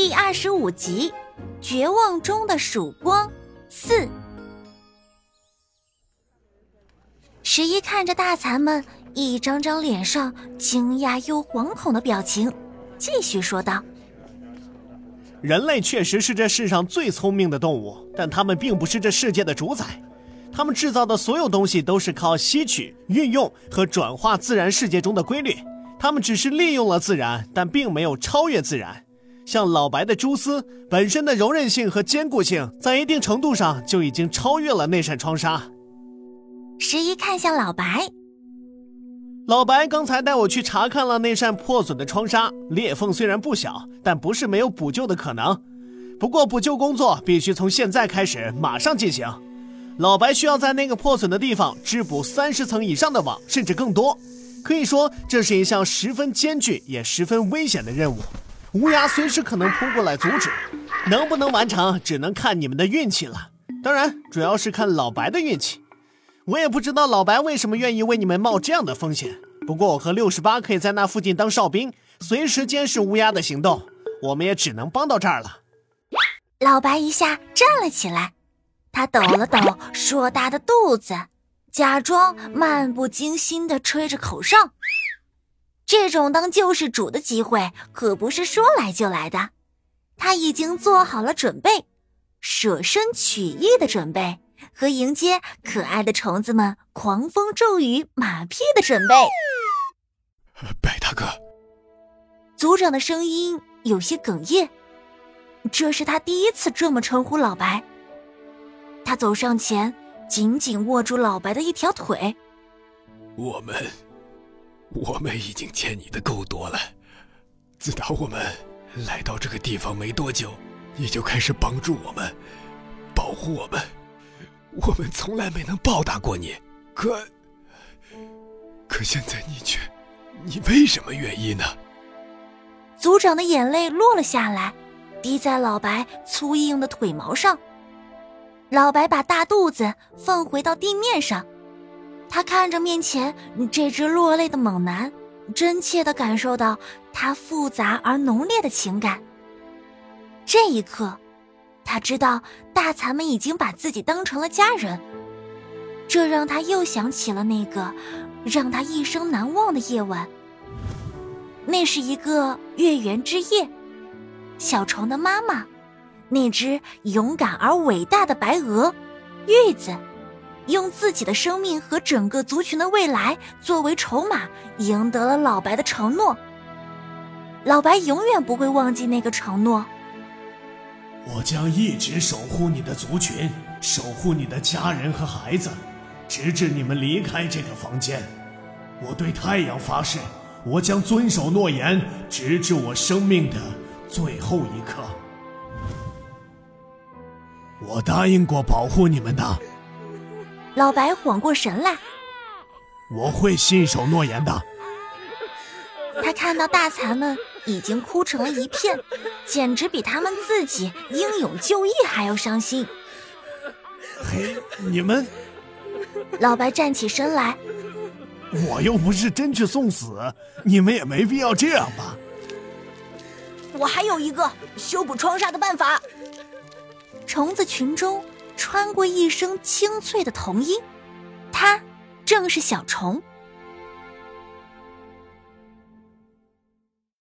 第二十五集《绝望中的曙光四》。十一看着大蚕们一张张脸上惊讶又惶恐的表情，继续说道：“人类确实是这世上最聪明的动物，但他们并不是这世界的主宰。他们制造的所有东西都是靠吸取、运用和转化自然世界中的规律。他们只是利用了自然，但并没有超越自然。像老白的蛛丝本身的柔韧性和坚固性，在一定程度上就已经超越了那扇窗纱。”十一看向老白，老白刚才带我去查看了那扇破损的窗纱，裂缝虽然不小，但不是没有补救的可能。不过补救工作必须从现在开始，马上进行。老白需要在那个破损的地方织补三十层以上的网，甚至更多。可以说，这是一项十分艰巨也十分危险的任务。乌鸦随时可能扑过来阻止，能不能完成，只能看你们的运气了。当然，主要是看老白的运气。我也不知道老白为什么愿意为你们冒这样的风险。不过我和六十八可以在那附近当哨兵，随时监视乌鸦的行动。我们也只能帮到这儿了。老白一下站了起来，他抖了抖硕大的肚子，假装漫不经心地吹着口哨。这种当救世主的机会可不是说来就来的，他已经做好了准备，舍身取义的准备。和迎接可爱的虫子们狂风骤雨马屁的准备。白大哥，族长的声音有些哽咽，这是他第一次这么称呼老白。他走上前，紧紧握住老白的一条腿。我们，我们已经欠你的够多了。自打我们来到这个地方没多久，你就开始帮助我们，保护我们。我们从来没能报答过你，可可现在你却，你为什么愿意呢？族长的眼泪落了下来，滴在老白粗硬的腿毛上。老白把大肚子放回到地面上，他看着面前这只落泪的猛男，真切的感受到他复杂而浓烈的情感。这一刻。他知道大蚕们已经把自己当成了家人，这让他又想起了那个让他一生难忘的夜晚。那是一个月圆之夜，小虫的妈妈，那只勇敢而伟大的白鹅，玉子，用自己的生命和整个族群的未来作为筹码，赢得了老白的承诺。老白永远不会忘记那个承诺。我将一直守护你的族群，守护你的家人和孩子，直至你们离开这个房间。我对太阳发誓，我将遵守诺言，直至我生命的最后一刻。我答应过保护你们的。老白缓过神来，我会信守诺言的。他看到大蚕们已经哭成了一片，简直比他们自己英勇就义还要伤心。嘿，你们！老白站起身来。我又不是真去送死，你们也没必要这样吧。我还有一个修补窗纱的办法。虫子群中穿过一声清脆的童音，它正是小虫。